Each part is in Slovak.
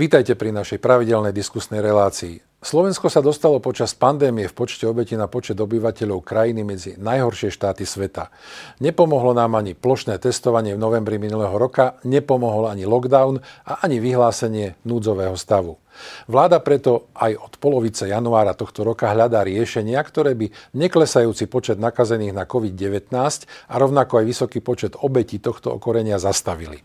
Vítajte pri našej pravidelnej diskusnej relácii. Slovensko sa dostalo počas pandémie v počte obeti na počet obyvateľov krajiny medzi najhoršie štáty sveta. Nepomohlo nám ani plošné testovanie v novembri minulého roka, nepomohol ani lockdown a ani vyhlásenie núdzového stavu. Vláda preto aj od polovice januára tohto roka hľadá riešenia, ktoré by neklesajúci počet nakazených na COVID-19 a rovnako aj vysoký počet obetí tohto okorenia zastavili.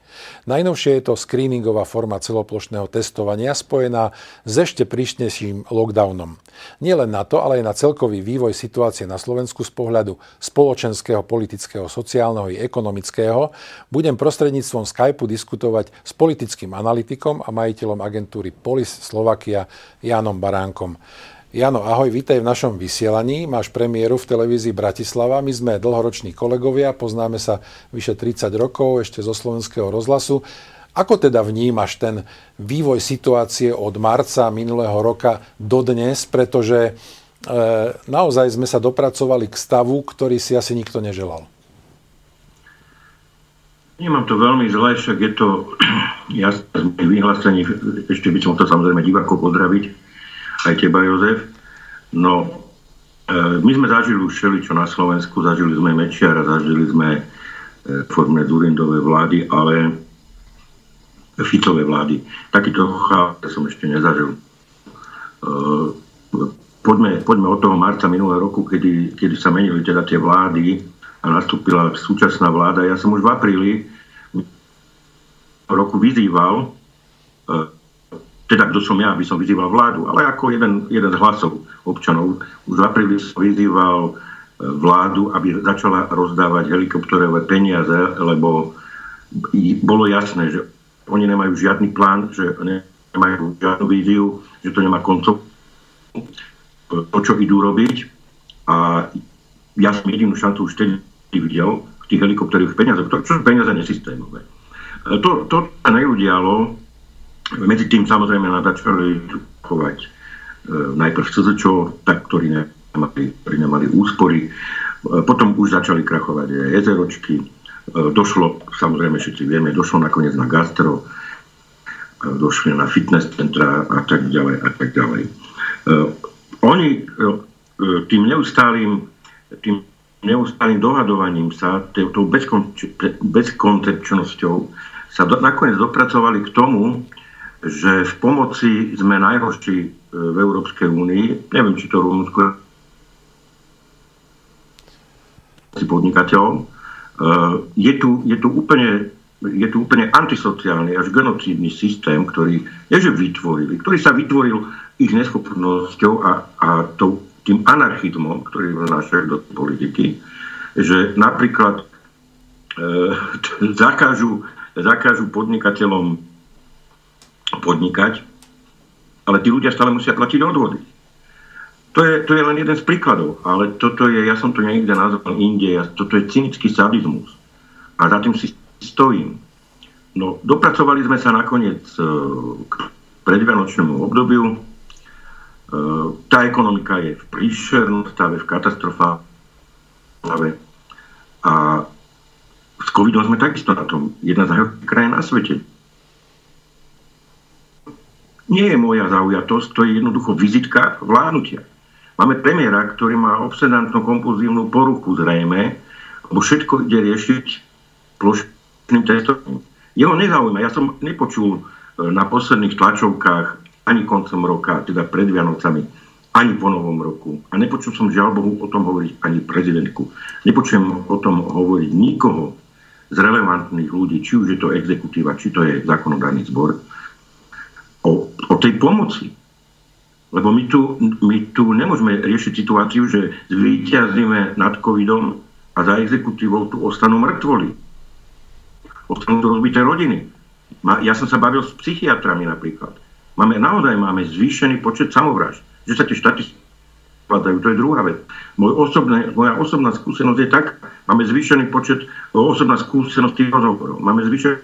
Najnovšie je to screeningová forma celoplošného testovania spojená s ešte príšnejším lockdownom. Nielen na to, ale aj na celkový vývoj situácie na Slovensku z pohľadu spoločenského, politického, sociálneho i ekonomického budem prostredníctvom Skypeu diskutovať s politickým analytikom a majiteľom agentúry Polis Slovakia Janom Baránkom. Jano, ahoj, vítaj v našom vysielaní. Máš premiéru v televízii Bratislava. My sme dlhoroční kolegovia, poznáme sa vyše 30 rokov ešte zo slovenského rozhlasu. Ako teda vnímaš ten vývoj situácie od marca minulého roka do dnes, pretože e, naozaj sme sa dopracovali k stavu, ktorý si asi nikto neželal? Nemám to veľmi zle, však je to jasné vyhlásenie, ešte by som to samozrejme divákov pozdraviť, aj teba Jozef. No, e, my sme zažili už čo na Slovensku, zažili sme Mečiara, zažili sme e, formné Zurindové vlády, ale Ficové vlády. Takýto chápe som ešte nezažil. Uh, poďme, poďme od toho marca minulého roku, kedy, kedy sa menili teda tie vlády a nastúpila súčasná vláda. Ja som už v apríli roku vyzýval, uh, teda kto som ja, aby som vyzýval vládu, ale ako jeden, jeden z hlasov občanov. Už v apríli som vyzýval uh, vládu, aby začala rozdávať helikopterové peniaze, lebo bolo jasné, že oni nemajú žiadny plán, že nemajú žiadnu víziu, že to nemá koncov, to, čo idú robiť. A ja som jedinú šancu už vtedy videl v tých helikopterových peniazoch, to, sú peniaze nesystémové. E, to, to sa neudialo, medzi tým samozrejme nám začali chovať e, najprv SZČO, tak, ktorí nemali, ktorí nemali úspory, e, potom už začali krachovať aj jezeročky, E, došlo, samozrejme všetci vieme, došlo nakoniec na gastro, e, došli na fitness centra a tak ďalej a tak ďalej. E, oni tým neustálým, tým neustálým dohadovaním sa, tou bezkoncepčnosťou sa do, nakoniec dopracovali k tomu, že v pomoci sme najhorší v Európskej únii. Neviem, či to Rumunsko podnikateľom, Eh, je tu, je tu úplne je tu úplne antisociálny až genocídny systém, ktorý je, že vytvorili, ktorý sa vytvoril ich neschopnosťou a, a to, tým anarchizmom, ktorý vnášajú do politiky, že napríklad e, zakážu, zakážu podnikateľom podnikať, ale tí ľudia stále musia platiť odvody. To je, to je len jeden z príkladov, ale toto je, ja som to niekde nazval inde, toto je cynický sadizmus. A za tým si stojím. No, dopracovali sme sa nakoniec e, k predvianočnému obdobiu. E, tá ekonomika je v príšernom stave, v katastrofálnom stave. A s covidom sme takisto na tom. Jedna z najhorších krajín na svete. Nie je moja zaujatosť, to je jednoducho vizitka vládnutia. Máme premiéra, ktorý má obsedantnú kompulzívnu poruchu zrejme, lebo všetko ide riešiť plošným testovaním. Jeho nezaujíma. Ja som nepočul e, na posledných tlačovkách ani koncom roka, teda pred Vianocami, ani po novom roku. A nepočul som žiaľ Bohu o tom hovoriť ani prezidentku. Nepočujem o tom hovoriť nikoho z relevantných ľudí, či už je to exekutíva, či to je zákonodárny zbor, o, o tej pomoci lebo my tu, my tu nemôžeme riešiť situáciu, že zvýťazíme nad covidom a za exekutívou tu ostanú mŕtvoli. Ostanú tu rozbité rodiny. Ja som sa bavil s psychiatrami napríklad. Máme, naozaj máme zvýšený počet samovražd. Že sa tie štáty padajú, to je druhá vec. Môj osobné, moja osobná skúsenosť je tak, máme zvýšený počet, osobná skúsenosť tých rozhovorov. Máme zvýšený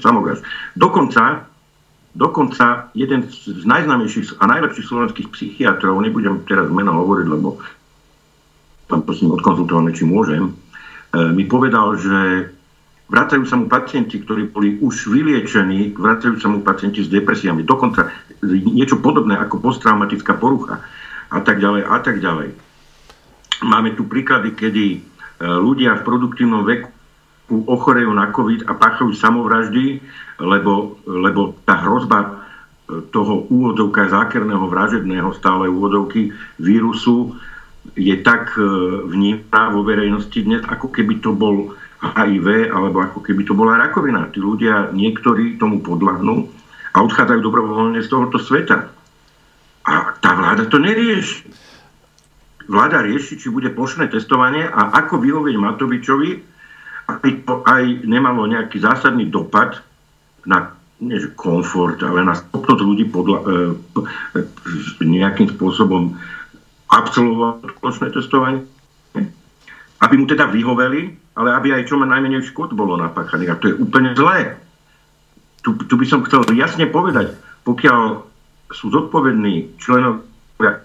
samovražd. Dokonca Dokonca jeden z najznámejších a najlepších slovenských psychiatrov, nebudem teraz meno hovoriť, lebo tam prosím odkonzultované, či môžem, e, mi povedal, že vracajú sa mu pacienti, ktorí boli už vyliečení, vracajú sa mu pacienti s depresiami, dokonca niečo podobné ako posttraumatická porucha a tak ďalej a tak ďalej. Máme tu príklady, kedy e, ľudia v produktívnom veku ochorejú na COVID a páchajú samovraždy, lebo, lebo tá hrozba e, toho úvodovka zákerného vražedného stále úvodovky vírusu je tak e, vnímaná vo verejnosti dnes, ako keby to bol HIV, alebo ako keby to bola rakovina. Tí ľudia, niektorí tomu podľahnú a odchádzajú dobrovoľne z tohoto sveta. A tá vláda to nerieši. Vláda rieši, či bude plošné testovanie a ako vyhovieť Matovičovi, aby to aj nemalo nejaký zásadný dopad na nie, komfort, ale na schopnosť ľudí podľa, e, e, nejakým spôsobom absolvovať plošné testovanie. Aby mu teda vyhoveli ale aby aj čo ma najmenej škod bolo napáchaných. A to je úplne zlé. Tu, tu by som chcel jasne povedať, pokiaľ sú zodpovední členovia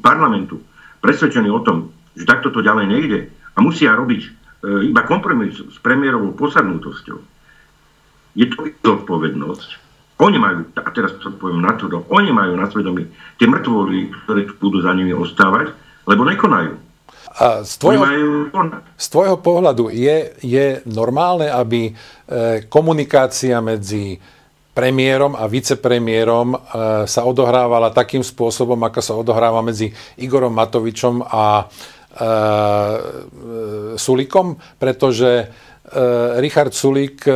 parlamentu presvedčení o tom, že takto to ďalej nejde a musia robiť e, iba kompromis s premiérovou posadnutosťou, je to ich zodpovednosť. Oni majú, a teraz to poviem na to, oni majú na svedomí tie mŕtvoly, ktoré tu budú za nimi ostávať, lebo nekonajú. A z, tvojho, z tvojho pohľadu je, je normálne, aby e, komunikácia medzi premiérom a vicepremiérom e, sa odohrávala takým spôsobom, ako sa odohráva medzi Igorom Matovičom a e, Sulikom, pretože Richard Sulik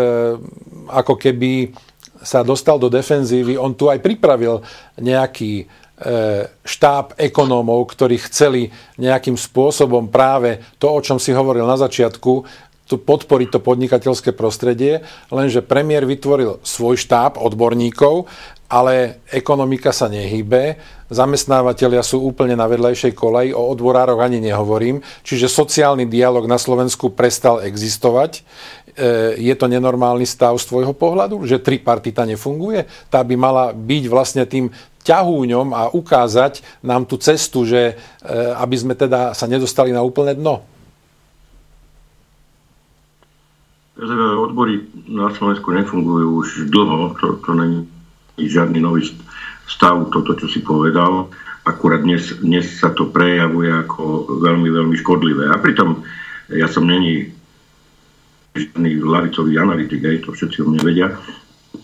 ako keby sa dostal do defenzívy, on tu aj pripravil nejaký štáb ekonómov, ktorí chceli nejakým spôsobom práve to, o čom si hovoril na začiatku, tu podporiť to podnikateľské prostredie, lenže premiér vytvoril svoj štáb odborníkov, ale ekonomika sa nehýbe, zamestnávateľia sú úplne na vedľajšej koleji, o odborároch ani nehovorím, čiže sociálny dialog na Slovensku prestal existovať. E, je to nenormálny stav z tvojho pohľadu, že tripartita nefunguje? Tá by mala byť vlastne tým ťahúňom a ukázať nám tú cestu, že e, aby sme teda sa nedostali na úplné dno? Odbory na Slovensku nefungujú už dlho, to, to není žiadny nový stav, toto, čo si povedal. Akurát dnes, dnes sa to prejavuje ako veľmi, veľmi škodlivé. A pritom ja som není žiadny lavicový analytik, aj to všetci o mne vedia,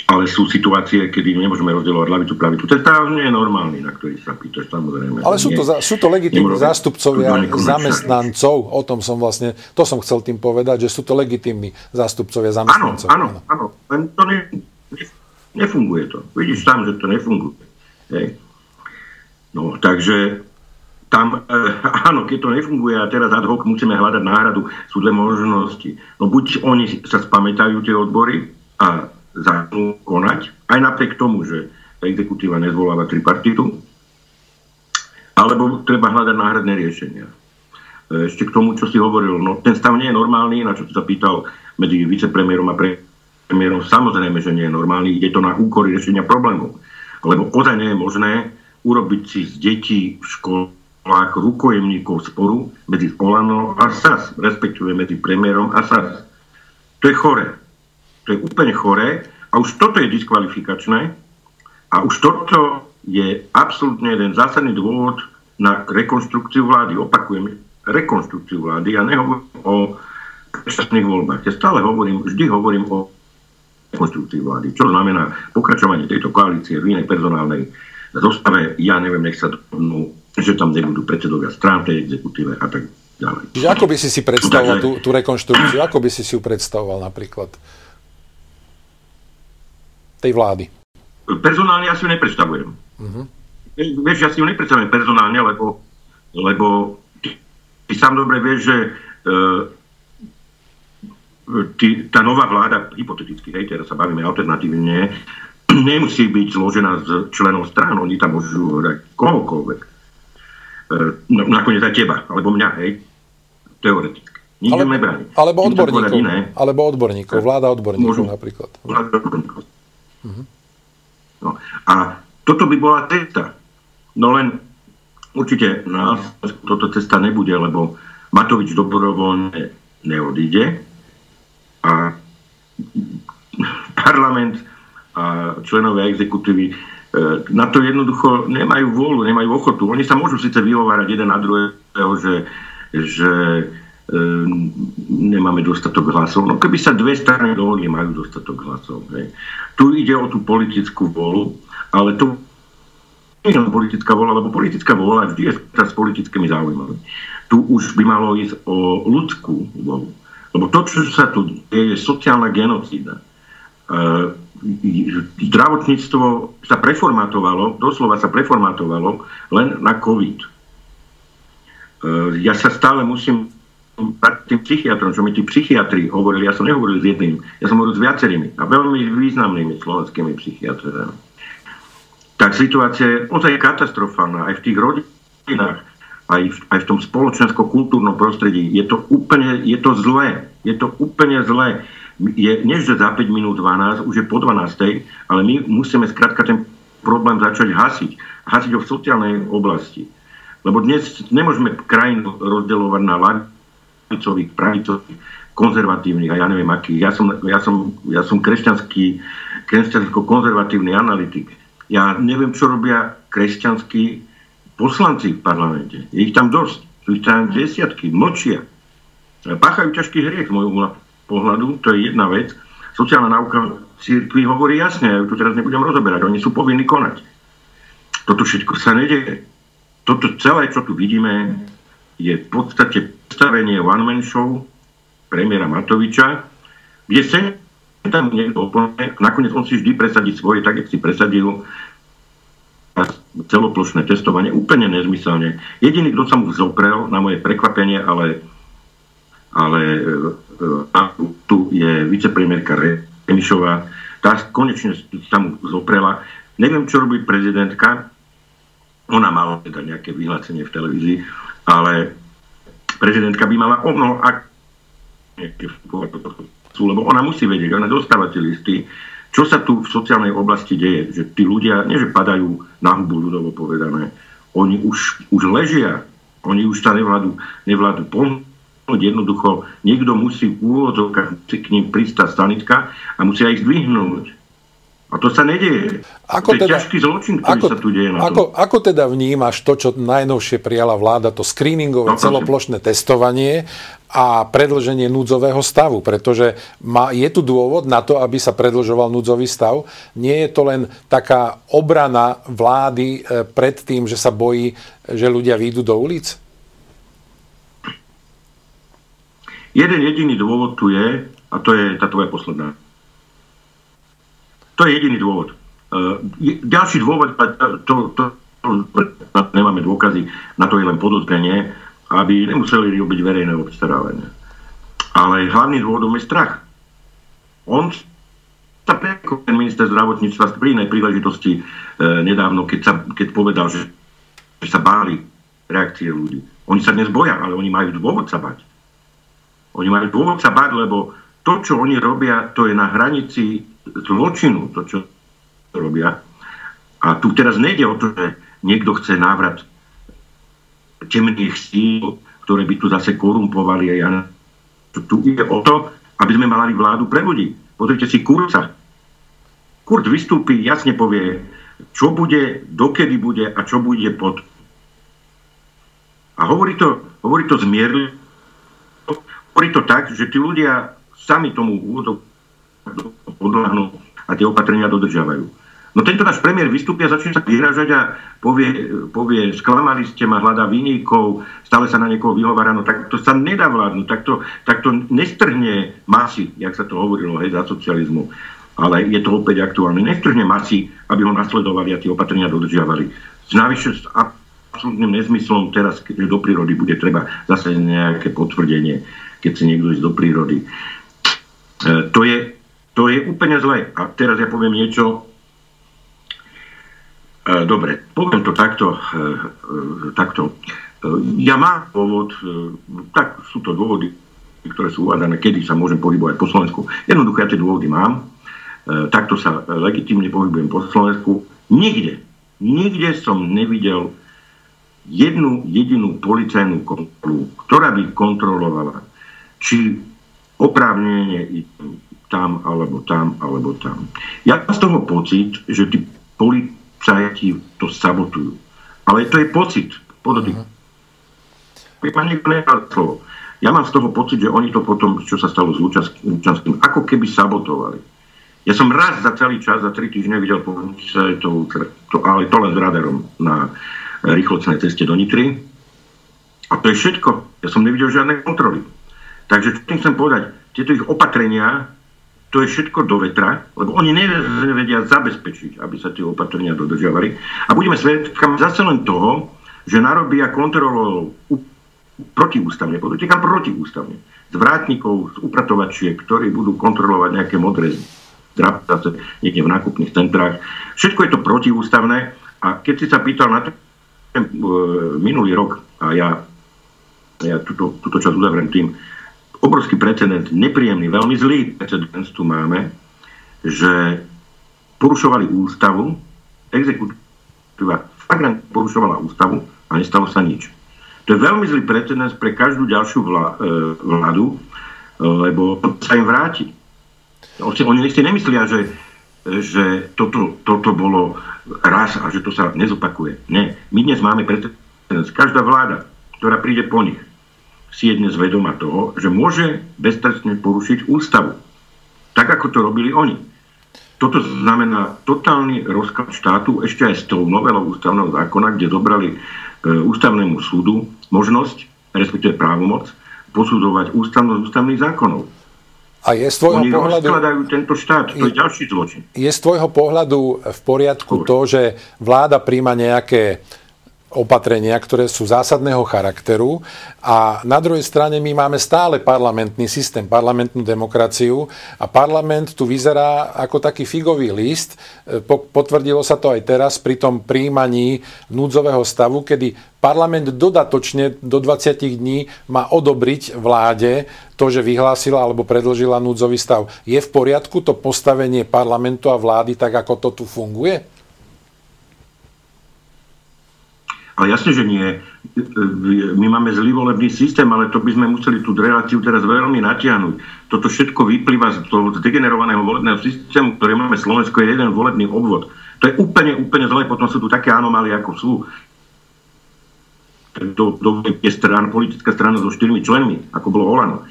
ale sú situácie, kedy nemôžeme rozdielovať lavicu, pravicu. Ten stav nie je normálny, na ktorý sa pýtaš, samozrejme. Ale sú to, sú to legitímni zástupcovia zamestnancov, o tom som vlastne, to som chcel tým povedať, že sú to legitímni zástupcovia zamestnancov. Áno, áno, áno. Len to ne, nefunguje to. Vidíš tam, že to nefunguje. Hej. No, takže tam, e, áno, keď to nefunguje a teraz ad hoc musíme hľadať náhradu, sú dve možnosti. No buď oni sa spamätajú tie odbory a začnú konať, aj napriek tomu, že exekutíva nezvoláva tripartitu, alebo treba hľadať náhradné riešenia. E, ešte k tomu, čo si hovoril, no ten stav nie je normálny, na čo sa pýtal medzi vicepremiérom a premiérom, samozrejme, že nie je normálny, ide to na úkor riešenia problémov. Lebo ozaj nie je možné urobiť si z detí v školách rukojemníkov sporu medzi Olano a SAS, respektíve medzi premiérom a SAS. To je chore. To je úplne choré a už toto je diskvalifikačné a už toto je absolútne jeden zásadný dôvod na rekonstrukciu vlády. Opakujem, rekonstrukciu vlády. Ja nehovorím o predčasných voľbách. Ja stále hovorím, vždy hovorím o rekonstrukcii vlády. Čo znamená pokračovanie tejto koalície v inej personálnej zostave. Ja neviem, nech sa dohodnú, že tam nebudú predsedovia strán tej exekutíve a tak ďalej. Čiže ako by si si predstavoval tú, tú rekonštrukciu? Ako by si si ju predstavoval napríklad? Tej vlády? Personálne ja si ju nepredstavujem. Uh-huh. Vieš, ja si ju nepredstavujem personálne, lebo, lebo ty, ty sám dobre vieš, že uh, ty, tá nová vláda, hypoteticky, hej, teraz sa bavíme alternatívne, nemusí byť zložená z členov strán, oni tam môžu hrať kohokoľvek. Uh, nakoniec aj teba, alebo mňa, hej, teoreticky. Nikto ale, Alebo odborníkov. Alebo odborníkov, vláda odborníkov Môžu, napríklad. Vláda odborníkov. No, a toto by bola cesta. No len určite na toto cesta nebude, lebo Matovič dobrovoľne neodíde a parlament a členové exekutívy na to jednoducho nemajú vôľu, nemajú ochotu. Oni sa môžu síce vyhovárať jeden na druhého, že, že e, nemáme dostatok hlasov. No keby sa dve strany dohodli, majú dostatok hlasov. Hej. Tu ide o tú politickú vôľu, ale to nie je politická vôľa, lebo politická vôľa vždy je s politickými záujmami. Tu už by malo ísť o ľudskú vôľu. Lebo to, čo sa tu deje, je sociálna genocída. E, zdravotníctvo sa preformatovalo, doslova sa preformatovalo len na COVID. E, ja sa stále musím tým psychiatrom, čo mi tí psychiatri hovorili, ja som nehovoril s jedným, ja som hovoril s viacerými a veľmi významnými slovenskými psychiatrami. Tak situácia je ozaj katastrofálna aj v tých rodinách, aj v, aj v tom spoločensko-kultúrnom prostredí. Je to úplne, je to zlé. Je to úplne zlé je, že za 5 minút 12, už je po 12, ale my musíme skrátka ten problém začať hasiť. Hasiť ho v sociálnej oblasti. Lebo dnes nemôžeme krajinu rozdeľovať na lavicových, pravicových, konzervatívnych a ja neviem akých. Ja som, ja som, ja som kresťanský, kresťansko-konzervatívny analytik. Ja neviem, čo robia kresťanskí poslanci v parlamente. Je ich tam dosť. Sú ich tam desiatky. Mlčia. Páchajú ťažký hriech, môjho pohľadu, to je jedna vec. Sociálna náuka církvy hovorí jasne, ja ju tu teraz nebudem rozoberať, oni sú povinní konať. Toto všetko sa nedeje. Toto celé, čo tu vidíme, je v podstate predstavenie one-man show premiéra Matoviča, kde sa tam niekto oponuje, nakoniec on si vždy presadí svoje, tak, jak si presadil celoplošné testovanie, úplne nezmyselne. Jediný, kto sa mu zoprel, na moje prekvapenie, ale ale e, e, tu je vicepremiérka Remišová, tá konečne sa mu zoprela. Neviem, čo robí prezidentka, ona mala teda nejaké vyhlásenie v televízii, ale prezidentka by mala o mnoho ak lebo ona musí vedieť, ona dostáva tie listy, čo sa tu v sociálnej oblasti deje. Že tí ľudia, nie že padajú na hubu ľudovo povedané, oni už, už ležia, oni už sa nevládnu, nevládnu Jednoducho niekto musí v úvodzovkách k ním pristať stanička a musia ich zdvihnúť. A to sa nedieje. Ako to je teda, ťažký zločin, ktorý ako, sa tu deje. Na ako, ako teda vnímaš to, čo najnovšie prijala vláda, to screeningové no, celoplošné testovanie a predlženie núdzového stavu? Pretože má, je tu dôvod na to, aby sa predlžoval núdzový stav. Nie je to len taká obrana vlády eh, pred tým, že sa bojí, že ľudia výjdu do ulic? Jeden jediný dôvod tu je, a to je tá tvoja posledná. To je jediný dôvod. Uh, ďalší dôvod, to, to, to, to nemáme dôkazy, na to je len podozrenie, aby nemuseli robiť verejné obstarávanie. Ale hlavný dôvodom je strach. On sa prekol ten minister zdravotníctva pri inej príležitosti e, nedávno, keď, sa, keď povedal, že, že sa báli reakcie ľudí. Oni sa dnes boja, ale oni majú dôvod sa bať. Oni majú dôvod sa báť, lebo to, čo oni robia, to je na hranici zločinu, to, čo robia. A tu teraz nejde o to, že niekto chce návrat temných síl, ktoré by tu zase korumpovali. A. Tu ide o to, aby sme mali vládu pre ľudí. Pozrite si Kurca. Kurt vystúpi, jasne povie, čo bude, dokedy bude a čo bude pod. A hovorí to, hovorí to zmierlivo, hovorí to tak, že tí ľudia sami tomu úvodu podľahnú a tie opatrenia dodržiavajú. No tento náš premiér vystúpia, začne sa vyhražať a povie, povie sklamali ste ma, hľadá vyníkov, stále sa na niekoho vyhovára, no tak to sa nedá vládnuť, tak to, tak to nestrhne masy, jak sa to hovorilo, hej, za socializmu. Ale je to opäť aktuálne. Nestrhne masy, aby ho nasledovali a tie opatrenia dodržiavali. Navyše s absolútnym nezmyslom teraz, keď do prírody bude treba zase nejaké potvrdenie keď si niekto ísť do prírody. E, to, je, to je úplne zlé. A teraz ja poviem niečo. E, dobre, poviem to takto. E, takto. Ja mám dôvod, tak sú to dôvody, ktoré sú uvádané, kedy sa môžem pohybovať po Slovensku. Jednoducho ja tie dôvody mám. Takto sa legitimne pohybujem po Slovensku. Nikde, nikde som nevidel jednu jedinú policajnú kontrolu, ktorá by kontrolovala či oprávnenie tam, alebo tam, alebo tam. Ja mám z toho pocit, že tí policajti to sabotujú. Ale to je pocit, podotýk. Uh-huh. slovo. Ja mám z toho pocit, že oni to potom, čo sa stalo s Lučanským, ako keby sabotovali. Ja som raz za celý čas, za tri týždne videl to, to, ale to len s radarom na rýchlocnej ceste do Nitry. A to je všetko. Ja som nevidel žiadne kontroly. Takže čo tým chcem povedať, tieto ich opatrenia, to je všetko do vetra, lebo oni nevedia zabezpečiť, aby sa tie opatrenia dodržiavali. A budeme svedkami zase len toho, že narobia kontrolou protiústavne, podotýkam protiústavne, z vrátnikov, z upratovačiek, ktorí budú kontrolovať nejaké modré zdrapce niekde v nákupných centrách. Všetko je to protiústavné a keď si sa pýtal na ten minulý rok, a ja, ja túto, túto časť uzavriem tým, obrovský precedent, nepríjemný, veľmi zlý precedent tu máme, že porušovali ústavu, exekutíva flagrant porušovala ústavu a nestalo sa nič. To je veľmi zlý precedens pre každú ďalšiu e, vládu, e, lebo sa im vráti. Oni si nemyslia, že, že toto, toto bolo raz a že to sa nezopakuje. Nie. My dnes máme precedens. Každá vláda, ktorá príde po nich, si je dnes vedoma toho, že môže beztrestne porušiť ústavu. Tak, ako to robili oni. Toto znamená totálny rozklad štátu ešte aj s tou novelou ústavného zákona, kde dobrali E, ústavnému súdu možnosť, respektíve právomoc, posudzovať ústavnosť ústavných zákonov. A je z tvojho Oni pohľadu... tento štát, to je, je ďalší zločin. Je z tvojho pohľadu v poriadku Dobre. to, že vláda príjma nejaké opatrenia, ktoré sú zásadného charakteru a na druhej strane my máme stále parlamentný systém, parlamentnú demokraciu a parlament tu vyzerá ako taký figový list. E, potvrdilo sa to aj teraz pri tom príjmaní núdzového stavu, kedy parlament dodatočne do 20 dní má odobriť vláde to, že vyhlásila alebo predložila núdzový stav. Je v poriadku to postavenie parlamentu a vlády tak, ako to tu funguje? Ale jasne, že nie. My máme zlý volebný systém, ale to by sme museli tú reláciu teraz veľmi natiahnuť. Toto všetko vyplýva z toho degenerovaného volebného systému, ktorý máme Slovensko, je jeden volebný obvod. To je úplne, úplne zle. Potom sú tu také anomálie, ako sú do, do je strana, politická strana so štyrmi členmi, ako bolo Olano.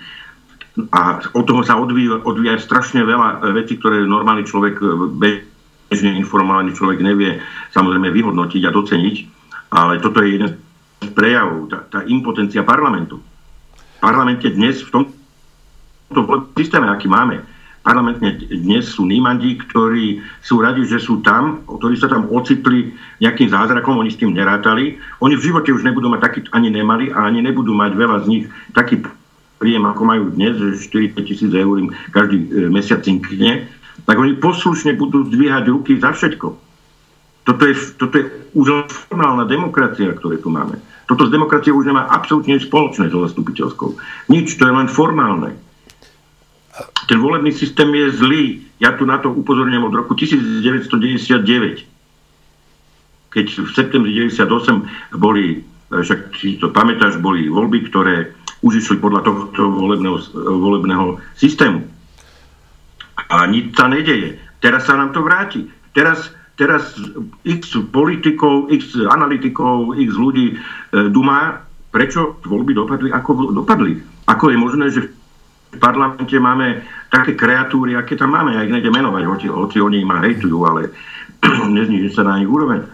A od toho sa odvíja, odvíja strašne veľa vecí, ktoré normálny človek, bežne informovaný človek nevie samozrejme vyhodnotiť a doceniť. Ale toto je jeden z prejavov, tá, tá impotencia parlamentu. V parlamente dnes, v tomto systéme, aký máme, parlamentne dnes sú nímandi, ktorí sú radi, že sú tam, ktorí sa tam ocitli nejakým zázrakom, oni s tým nerátali. Oni v živote už nebudú mať taký, ani nemali a ani nebudú mať veľa z nich taký príjem, ako majú dnes, že 4 tisíc eur im každý e, mesiac cinkne, tak oni poslušne budú zdvíhať ruky za všetko toto je, toto je už formálna demokracia, ktoré tu máme. Toto s demokraciou už nemá absolútne nič spoločné so zastupiteľskou. Nič, to je len formálne. Ten volebný systém je zlý. Ja tu na to upozorňujem od roku 1999. Keď v septembri 98 boli, však si to pamätáš, boli voľby, ktoré už išli podľa tohto volebného, volebného systému. A nič sa nedeje. Teraz sa nám to vráti. Teraz teraz x politikov, x analytikov, x ľudí e, dumá, prečo voľby dopadli, ako dopadli. Ako je možné, že v parlamente máme také kreatúry, aké tam máme, ja ich nejdem menovať, hoci, hoci oni ma hejtujú, ale nezniží sa na ich úroveň.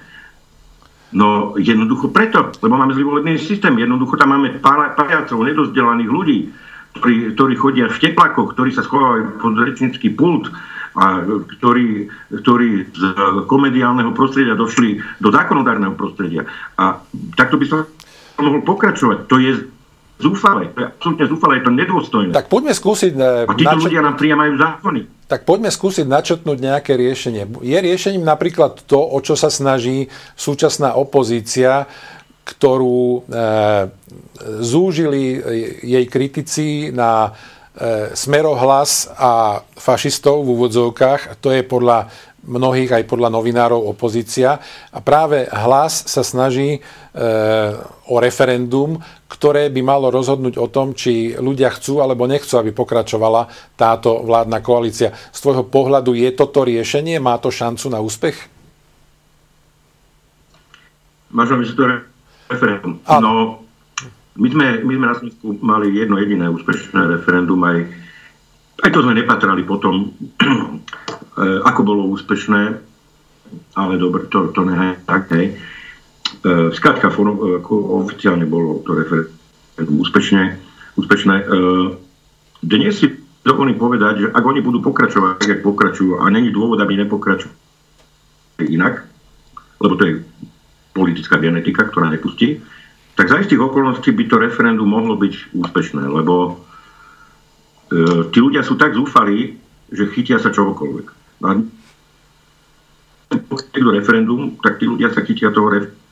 No jednoducho preto, lebo máme zlý volebný systém. Jednoducho tam máme pariacov, nedozdelaných ľudí, ktorí, ktorí chodia v teplakoch, ktorí sa schovávajú pod rečnický pult, a ktorí, ktorí z komediálneho prostredia došli do zákonodárneho prostredia. A takto by som mohol pokračovať. To je zúfale, to je absolútne zúfale, je to nedôstojné. Tak poďme skúsiť... E, a títo načet... ľudia nám priamajú zákony. Tak poďme skúsiť načetnúť nejaké riešenie. Je riešením napríklad to, o čo sa snaží súčasná opozícia, ktorú e, zúžili jej kritici na smerohlas a fašistov v úvodzovkách. To je podľa mnohých aj podľa novinárov opozícia. A práve hlas sa snaží e, o referendum, ktoré by malo rozhodnúť o tom, či ľudia chcú alebo nechcú, aby pokračovala táto vládna koalícia. Z tvojho pohľadu je toto riešenie? Má to šancu na úspech? Máš to referendum. No, my sme, my sme na Slovensku mali jedno jediné úspešné referendum, aj, aj to sme nepatrali potom, eh, ako bolo úspešné, ale dobre, to, to nehaj tak, hej. Eh, skrátka, ako oficiálne bolo to referendum úspešne, úspešné. Eh, dnes si dovolím povedať, že ak oni budú pokračovať tak, jak pokračujú, a není dôvod, aby nepokračovali inak, lebo to je politická genetika, ktorá nepustí, tak za istých okolností by to referendum mohlo byť úspešné, lebo e, tí ľudia sú tak zúfali, že chytia sa čohokoľvek. A do referendum, tak tí ľudia sa chytia toho referendum.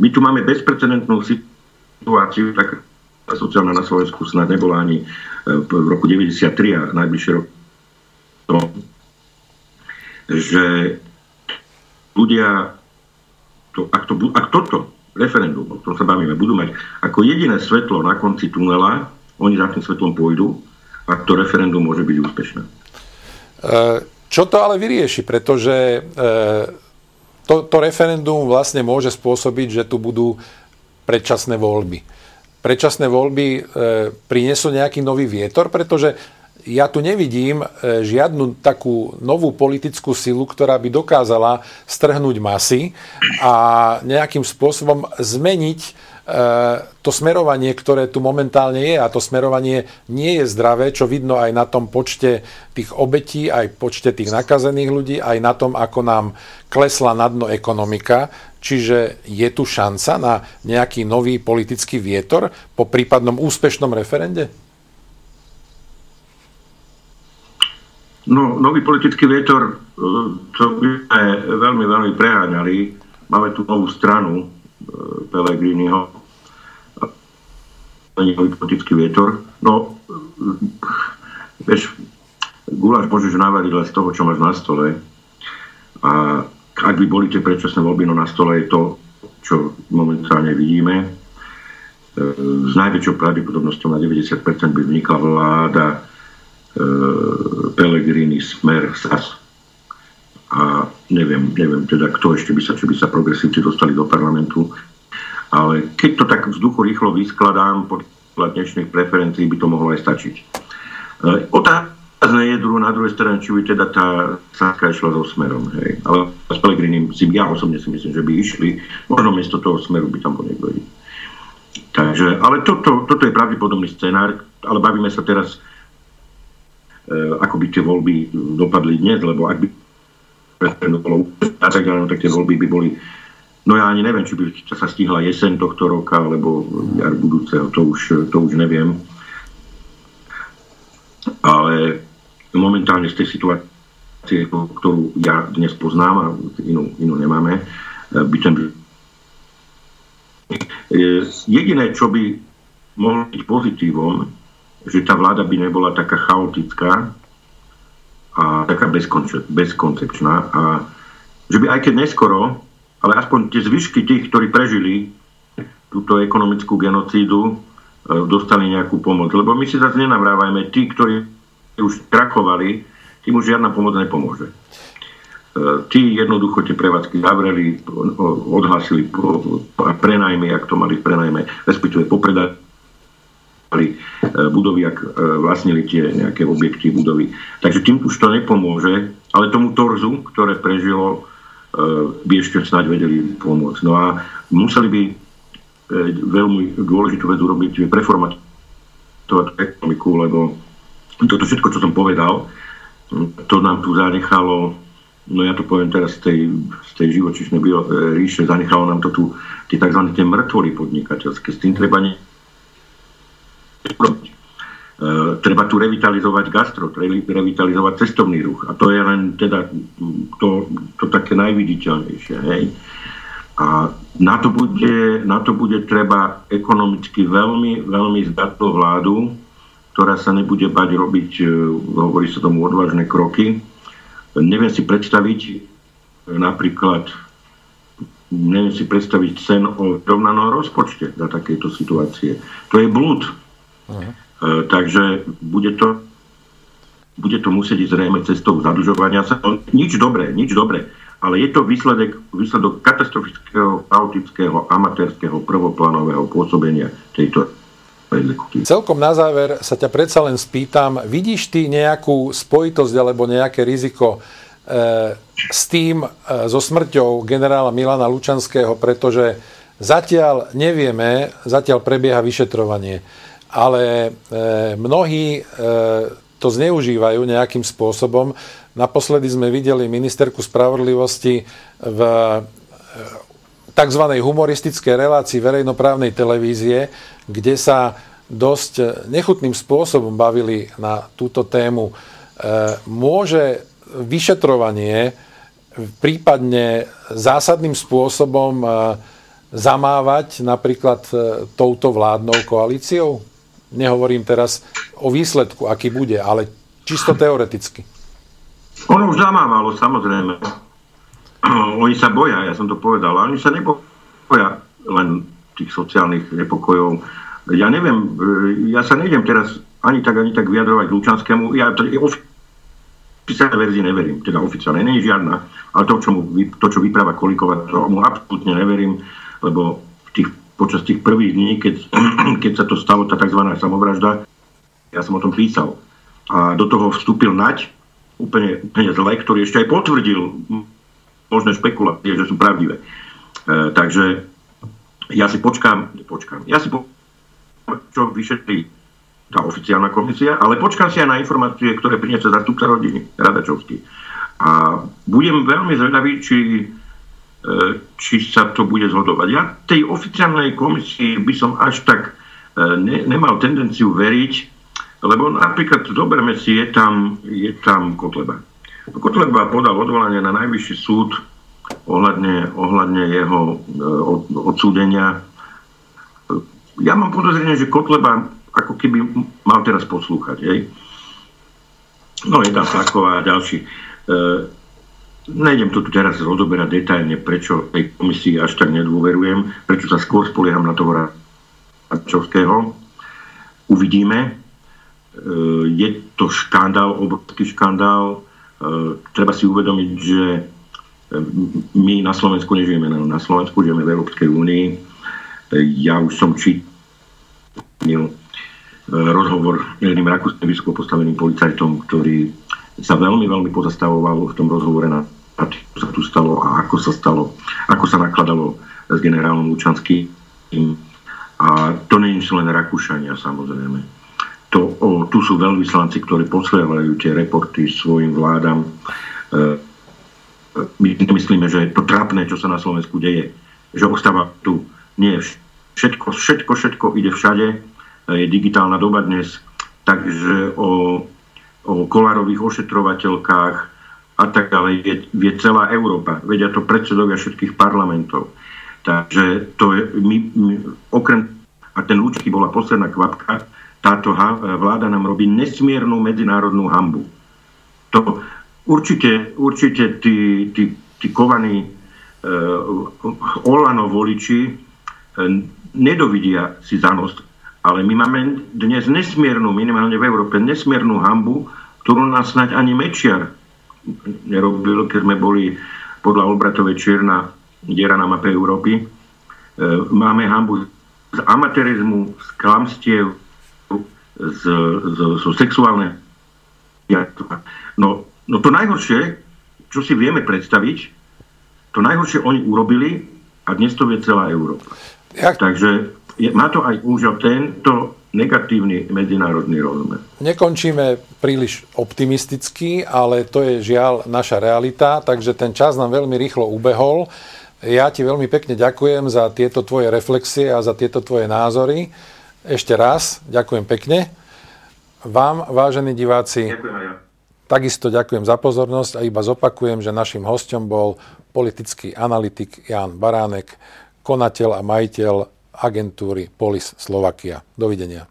My tu máme bezprecedentnú situáciu, tak sociálna na Slovensku snad nebola ani e, v roku 93 a najbližšie rok to, že ľudia, to, ak, to, ak toto referendum, o ktorom sa bavíme, budú mať ako jediné svetlo na konci tunela, oni za tým svetlom pôjdu a to referendum môže byť úspešné. E, čo to ale vyrieši? Pretože e, to, to referendum vlastne môže spôsobiť, že tu budú predčasné voľby. Predčasné voľby e, prinesú nejaký nový vietor, pretože ja tu nevidím e, žiadnu takú novú politickú silu, ktorá by dokázala strhnúť masy a nejakým spôsobom zmeniť e, to smerovanie, ktoré tu momentálne je a to smerovanie nie je zdravé, čo vidno aj na tom počte tých obetí, aj počte tých nakazených ľudí, aj na tom, ako nám klesla na dno ekonomika. Čiže je tu šanca na nejaký nový politický vietor po prípadnom úspešnom referende? No, nový politický vietor, e, to by sme veľmi, veľmi preháňali. Máme tu novú stranu e, Pelegriniho. Nový politický vietor. No, e, vieš, guláš môžeš navariť len z toho, čo máš na stole. A ak by boli tie predčasné voľby, no na stole je to, čo momentálne vidíme. S najväčšou pravdepodobnosťou na 90% by vznikla vláda E, Pelegrini, Smer, SAS. A neviem, neviem teda, kto ešte by sa, či by sa progresívci dostali do parlamentu. Ale keď to tak vzduchu rýchlo vyskladám podľa dnešných preferencií, by to mohlo aj stačiť. E, otázne je druhú, na druhej strane, či by teda tá Saska išla so smerom. Hej. Ale s Pelegrinim si ja osobne si myslím, že by išli. Možno miesto toho smeru by tam bol niekto Takže, ale toto, toto je pravdepodobný scenár, ale bavíme sa teraz ako by tie voľby dopadli dnes, lebo ak by bolo tak tak tie voľby by boli No ja ani neviem, či by sa stihla jeseň tohto roka, alebo jar budúceho, to už, to už neviem. Ale momentálne z tej situácie, ktorú ja dnes poznám a inú, inú nemáme, eh, by ten... Eh, jediné, čo by mohlo byť pozitívom, že tá vláda by nebola taká chaotická a taká bezkoncepčná a že by aj keď neskoro, ale aspoň tie zvyšky tých, ktorí prežili túto ekonomickú genocídu, e, dostali nejakú pomoc. Lebo my si zase nenavrávajme, tí, ktorí už krachovali, tým už žiadna pomoc nepomôže. E, tí jednoducho tie prevádzky zavreli, odhlasili prenajmy, ak to mali prenajme, respektíve popredali budovy, ak e, vlastnili tie nejaké objekty budovy. Takže tým už to nepomôže, ale tomu torzu, ktoré prežilo, e, by ešte snáď vedeli pomôcť. No a museli by veľmi dôležitú vec urobiť, preformatovať ekonomiku, lebo toto všetko, čo som povedal, to nám tu zanechalo, no ja to poviem teraz z tej, z tej živočišnej ríše, zanechalo nám to tu tie tzv. tie mŕtvoly podnikateľské. S tým treba ne, urobiť. Uh, treba tu revitalizovať gastro, revitalizovať cestovný ruch. A to je len teda to, to také najviditeľnejšie. Hej. A na to, bude, na to bude treba ekonomicky veľmi, veľmi zdatnú vládu, ktorá sa nebude bať robiť, uh, hovorí sa tomu, odvážne kroky, Neviem si predstaviť napríklad neviem si predstaviť cen o rovnanom rozpočte za takéto situácie. To je blúd. Uh-huh. Takže bude to, bude to musieť ísť zrejme cestou zadlžovania sa. No, nič dobré, nič dobré. Ale je to výsledek, výsledok katastrofického, chaotického, amatérskeho, prvoplánového pôsobenia tejto Celkom na záver sa ťa predsa len spýtam, vidíš ty nejakú spojitosť alebo nejaké riziko e, s tým, e, so smrťou generála Milana Lučanského, pretože zatiaľ nevieme, zatiaľ prebieha vyšetrovanie, ale e, mnohí e, to zneužívajú nejakým spôsobom. Naposledy sme videli ministerku spravodlivosti v tzv. humoristickej relácii verejnoprávnej televízie, kde sa dosť nechutným spôsobom bavili na túto tému. E, môže vyšetrovanie prípadne zásadným spôsobom e, zamávať napríklad e, touto vládnou koalíciou? Nehovorím teraz o výsledku, aký bude, ale čisto teoreticky. Ono už zamávalo, samozrejme. oni sa boja, ja som to povedal, ale oni sa neboja len tých sociálnych nepokojov. Ja neviem, e, ja sa nejdem teraz ani tak, ani tak vyjadrovať Lučanskému. Ja oficiálnej verzii neverím, teda oficiálne nie je žiadna, ale to, čo, mu, to, čo vypráva Kolíková, to mu absolútne neverím, lebo počas tých prvých dní, keď, keď sa to stalo, tá tzv. samovražda, ja som o tom písal. A do toho vstúpil Nať, úplne, úplne zle, ktorý ešte aj potvrdil možné špekulácie, že sú pravdivé. E, takže ja si počkám, počkám, ja si počkám, čo vyšetrí tá oficiálna komisia, ale počkám si aj na informácie, ktoré priniesie zastupca rodiny, Radačovský. A budem veľmi zvedavý, či, či sa to bude zhodovať. Ja tej oficiálnej komisii by som až tak e, ne, nemal tendenciu veriť, lebo napríklad zoberme si, je tam, je tam Kotleba. Kotleba podal odvolanie na najvyšší súd ohľadne, ohľadne jeho e, od, odsúdenia. Ja mám podozrenie, že Kotleba ako keby mal teraz poslúchať. Hej. No je tam Saková a ďalší. Nejdem to tu teraz rozoberať detailne, prečo tej komisii až tak nedôverujem, prečo sa skôr spolieham na toho Račovského. Uvidíme. E, je to škandál, obrovský škandál. E, treba si uvedomiť, že e, my na Slovensku nežijeme na Slovensku, žijeme v Európskej únii. Ja už som čítal rozhovor jedným rakúskym vysoko postaveným policajtom, ktorý sa veľmi, veľmi pozastavoval v tom rozhovore na čo sa tu stalo a ako sa stalo, ako sa nakladalo s generálom Lučanským. A to nie sú len Rakúšania, samozrejme. To, o, tu sú veľvyslanci, ktorí posielajú tie reporty svojim vládam. E, my myslíme, že je to trápne, čo sa na Slovensku deje. Že ostáva tu nie všetko, všetko, všetko ide všade je digitálna doba dnes, takže o, o kolárových ošetrovateľkách a tak ďalej vie, vie celá Európa. Vedia to predsedovia všetkých parlamentov. Takže to je, my, my, okrem, a ten Lučky bola posledná kvapka, táto vláda nám robí nesmiernu medzinárodnú hambu. To určite, určite tí, tí, tí kovaní uh, Olano voliči uh, nedovidia si zanosť ale my máme dnes nesmiernu, minimálne v Európe, nesmiernu hambu, ktorú nás snať ani Mečiar nerobil, keď sme boli podľa Olbratovej čierna diera na mape Európy. E, máme hambu z amatérizmu, z klamstiev, z, z, z sexuálne. No, no to najhoršie, čo si vieme predstaviť, to najhoršie oni urobili a dnes to vie celá Európa. Jak? Takže je, má to aj už tento negatívny medzinárodný rozmer. Nekončíme príliš optimisticky, ale to je žiaľ naša realita, takže ten čas nám veľmi rýchlo ubehol. Ja ti veľmi pekne ďakujem za tieto tvoje reflexie a za tieto tvoje názory. Ešte raz ďakujem pekne. Vám, vážení diváci, ďakujem takisto ďakujem za pozornosť a iba zopakujem, že našim hostom bol politický analytik Jan Baránek, konateľ a majiteľ agentúry Polis Slovakia. Dovidenia.